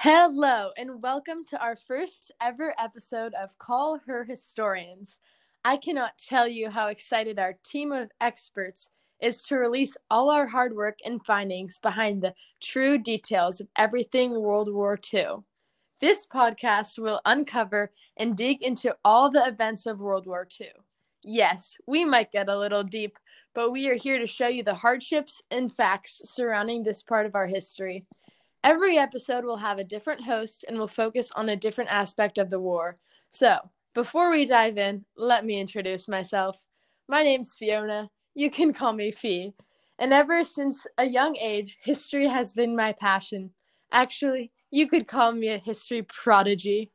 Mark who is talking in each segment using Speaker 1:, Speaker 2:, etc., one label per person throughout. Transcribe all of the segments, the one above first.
Speaker 1: Hello, and welcome to our first ever episode of Call Her Historians. I cannot tell you how excited our team of experts is to release all our hard work and findings behind the true details of everything World War II. This podcast will uncover and dig into all the events of World War II. Yes, we might get a little deep, but we are here to show you the hardships and facts surrounding this part of our history. Every episode will have a different host and will focus on a different aspect of the war. So, before we dive in, let me introduce myself. My name's Fiona. You can call me Fee. And ever since a young age, history has been my passion. Actually, you could call me a history prodigy.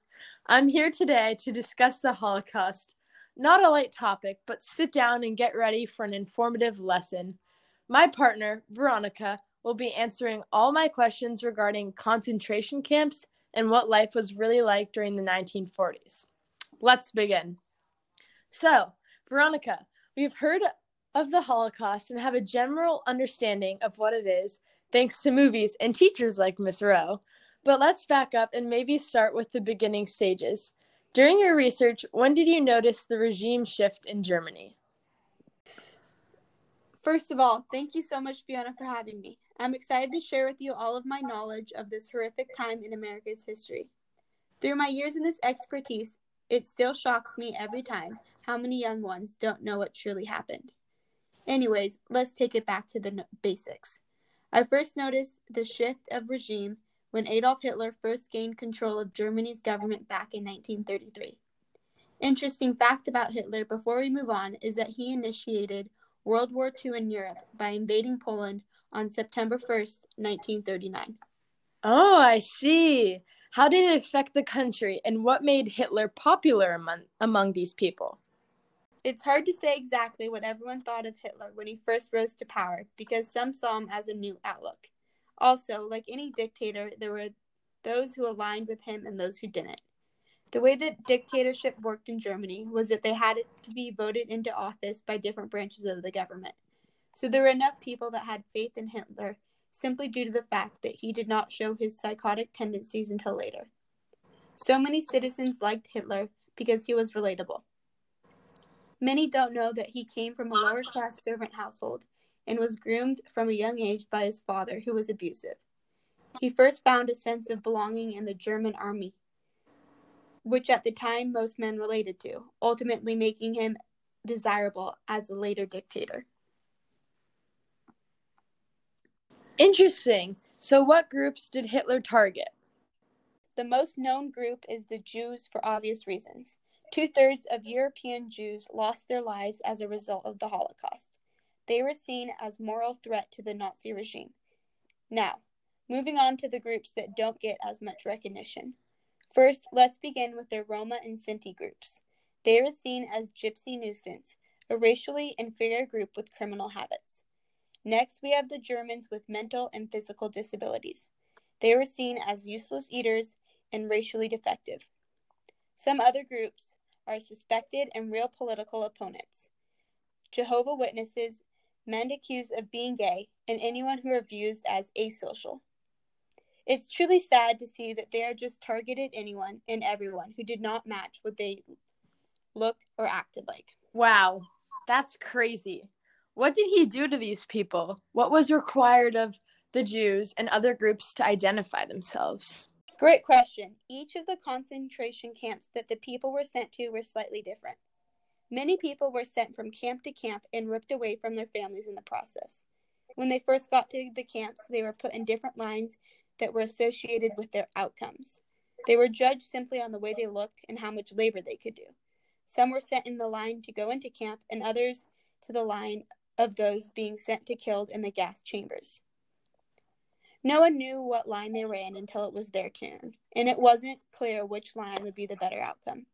Speaker 1: I'm here today to discuss the Holocaust. Not a light topic, but sit down and get ready for an informative lesson. My partner, Veronica, will be answering all my questions regarding concentration camps and what life was really like during the 1940s. Let's begin. So, Veronica, we've heard of the Holocaust and have a general understanding of what it is thanks to movies and teachers like Miss Rowe. But let's back up and maybe start with the beginning stages. During your research, when did you notice the regime shift in Germany?
Speaker 2: First of all, thank you so much, Fiona, for having me. I'm excited to share with you all of my knowledge of this horrific time in America's history. Through my years in this expertise, it still shocks me every time how many young ones don't know what truly happened. Anyways, let's take it back to the basics. I first noticed the shift of regime when Adolf Hitler first gained control of Germany's government back in 1933. Interesting fact about Hitler before we move on is that he initiated World War II in Europe by invading Poland on September 1st, 1939.
Speaker 1: Oh, I see. How did it affect the country and what made Hitler popular among, among these people?
Speaker 2: It's hard to say exactly what everyone thought of Hitler when he first rose to power because some saw him as a new outlook. Also, like any dictator, there were those who aligned with him and those who didn't. The way that dictatorship worked in Germany was that they had to be voted into office by different branches of the government. So there were enough people that had faith in Hitler simply due to the fact that he did not show his psychotic tendencies until later. So many citizens liked Hitler because he was relatable. Many don't know that he came from a lower class servant household and was groomed from a young age by his father, who was abusive. He first found a sense of belonging in the German army, which at the time most men related to, ultimately making him desirable as a later dictator.
Speaker 1: Interesting. So, what groups did Hitler target?
Speaker 2: The most known group is the Jews for obvious reasons. Two thirds of European Jews lost their lives as a result of the Holocaust. They were seen as moral threat to the Nazi regime. Now, moving on to the groups that don't get as much recognition. First, let's begin with the Roma and Sinti groups. They were seen as gypsy nuisance, a racially inferior group with criminal habits. Next, we have the Germans with mental and physical disabilities. They were seen as useless eaters and racially defective. Some other groups are suspected and real political opponents Jehovah Witnesses, men accused of being gay, and anyone who are viewed as asocial. It's truly sad to see that they are just targeted anyone and everyone who did not match what they looked or acted like.
Speaker 1: Wow, that's crazy. What did he do to these people? What was required of the Jews and other groups to identify themselves?
Speaker 2: Great question. Each of the concentration camps that the people were sent to were slightly different. Many people were sent from camp to camp and ripped away from their families in the process. When they first got to the camps, they were put in different lines that were associated with their outcomes. They were judged simply on the way they looked and how much labor they could do. Some were sent in the line to go into camp, and others to the line of those being sent to killed in the gas chambers. No one knew what line they were in until it was their turn, and it wasn't clear which line would be the better outcome.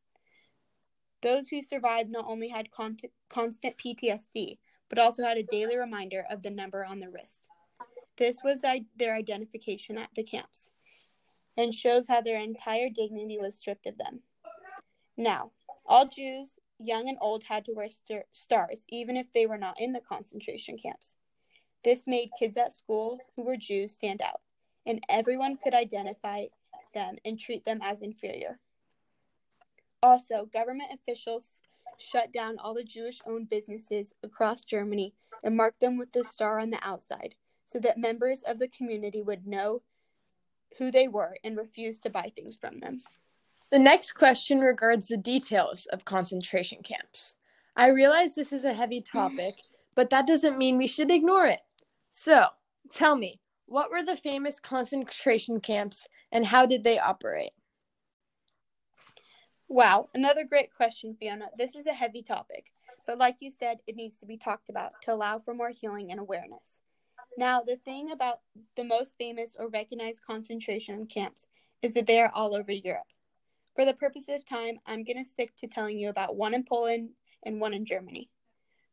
Speaker 2: Those who survived not only had con- constant PTSD, but also had a daily reminder of the number on the wrist. This was their identification at the camps, and shows how their entire dignity was stripped of them. Now, all Jews young and old had to wear st- stars, even if they were not in the concentration camps. This made kids at school who were Jews stand out, and everyone could identify them and treat them as inferior. Also, government officials shut down all the Jewish owned businesses across Germany and marked them with the star on the outside so that members of the community would know who they were and refuse to buy things from them.
Speaker 1: The next question regards the details of concentration camps. I realize this is a heavy topic, but that doesn't mean we should ignore it. So, tell me, what were the famous concentration camps and how did they operate?
Speaker 2: Wow, another great question, Fiona. This is a heavy topic, but like you said, it needs to be talked about to allow for more healing and awareness. Now, the thing about the most famous or recognized concentration camps is that they are all over Europe. For the purpose of time, I'm going to stick to telling you about one in Poland and one in Germany.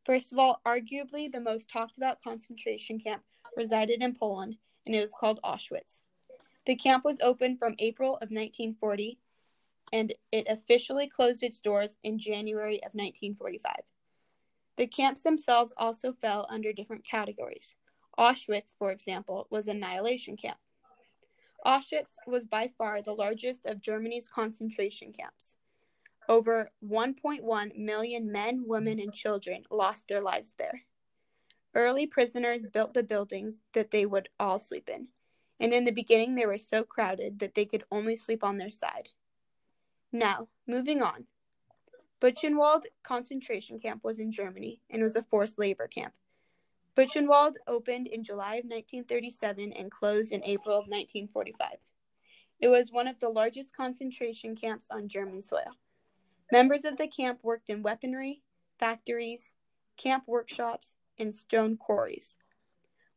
Speaker 2: First of all, arguably the most talked about concentration camp resided in Poland, and it was called Auschwitz. The camp was open from April of 1940 and it officially closed its doors in January of 1945. The camps themselves also fell under different categories. Auschwitz, for example, was an annihilation camp. Auschwitz was by far the largest of Germany's concentration camps. Over 1.1 million men, women, and children lost their lives there. Early prisoners built the buildings that they would all sleep in, and in the beginning they were so crowded that they could only sleep on their side. Now, moving on. Buchenwald concentration camp was in Germany and was a forced labor camp. Buchenwald opened in July of 1937 and closed in April of 1945. It was one of the largest concentration camps on German soil. Members of the camp worked in weaponry, factories, camp workshops, and stone quarries.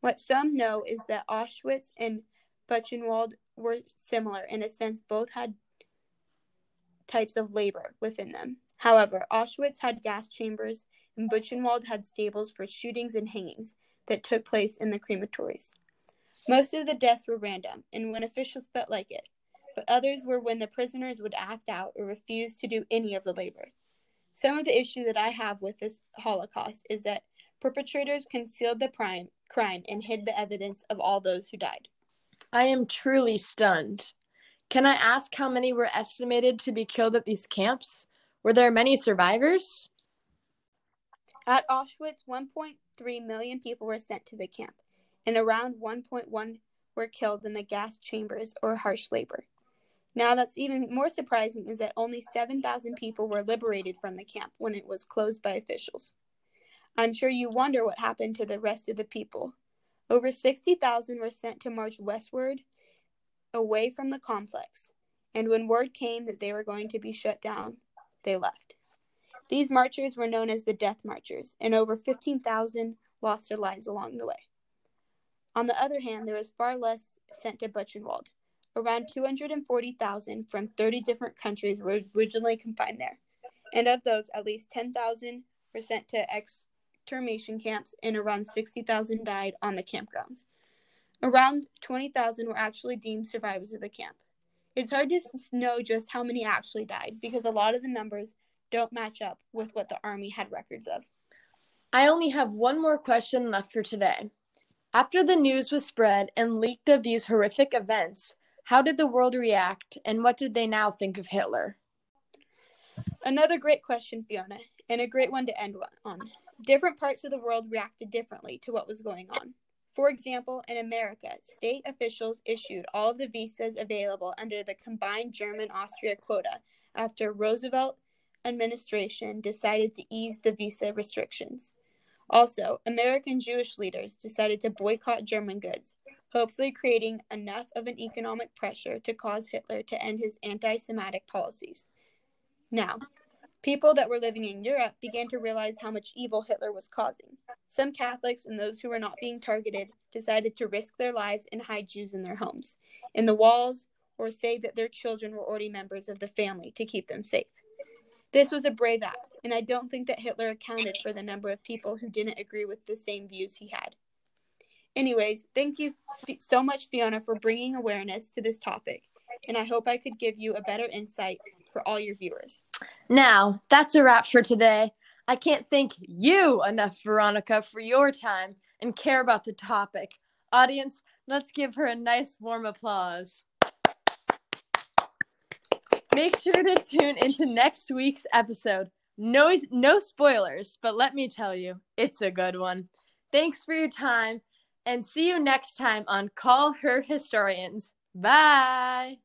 Speaker 2: What some know is that Auschwitz and Buchenwald were similar in a sense both had types of labor within them. However, Auschwitz had gas chambers, and Buchenwald had stables for shootings and hangings that took place in the crematories. Most of the deaths were random, and when officials felt like it, but others were when the prisoners would act out or refuse to do any of the labor. Some of the issue that I have with this Holocaust is that perpetrators concealed the crime, crime and hid the evidence of all those who died.
Speaker 1: I am truly stunned. Can I ask how many were estimated to be killed at these camps? Were there many survivors?
Speaker 2: At Auschwitz, 1.3 million people were sent to the camp, and around 1.1 were killed in the gas chambers or harsh labor. Now, that's even more surprising is that only 7,000 people were liberated from the camp when it was closed by officials. I'm sure you wonder what happened to the rest of the people. Over 60,000 were sent to march westward away from the complex, and when word came that they were going to be shut down, they left. These marchers were known as the Death Marchers, and over 15,000 lost their lives along the way. On the other hand, there was far less sent to Buchenwald. Around 240,000 from 30 different countries were originally confined there, and of those, at least 10,000 were sent to extermination camps, and around 60,000 died on the campgrounds. Around 20,000 were actually deemed survivors of the camp. It's hard to know just how many actually died because a lot of the numbers don't match up with what the Army had records of.
Speaker 1: I only have one more question left for today. After the news was spread and leaked of these horrific events, how did the world react and what did they now think of Hitler?
Speaker 2: Another great question, Fiona, and a great one to end on. Different parts of the world reacted differently to what was going on. For example, in America, state officials issued all of the visas available under the combined German Austria quota after Roosevelt administration decided to ease the visa restrictions. Also, American Jewish leaders decided to boycott German goods, hopefully creating enough of an economic pressure to cause Hitler to end his anti Semitic policies. Now, People that were living in Europe began to realize how much evil Hitler was causing. Some Catholics and those who were not being targeted decided to risk their lives and hide Jews in their homes, in the walls, or say that their children were already members of the family to keep them safe. This was a brave act, and I don't think that Hitler accounted for the number of people who didn't agree with the same views he had. Anyways, thank you so much, Fiona, for bringing awareness to this topic and I hope I could give you a better insight for all your viewers.
Speaker 1: Now, that's a wrap for today. I can't thank you enough, Veronica, for your time and care about the topic. Audience, let's give her a nice warm applause. Make sure to tune into next week's episode. No, no spoilers, but let me tell you, it's a good one. Thanks for your time and see you next time on Call Her Historians. Bye.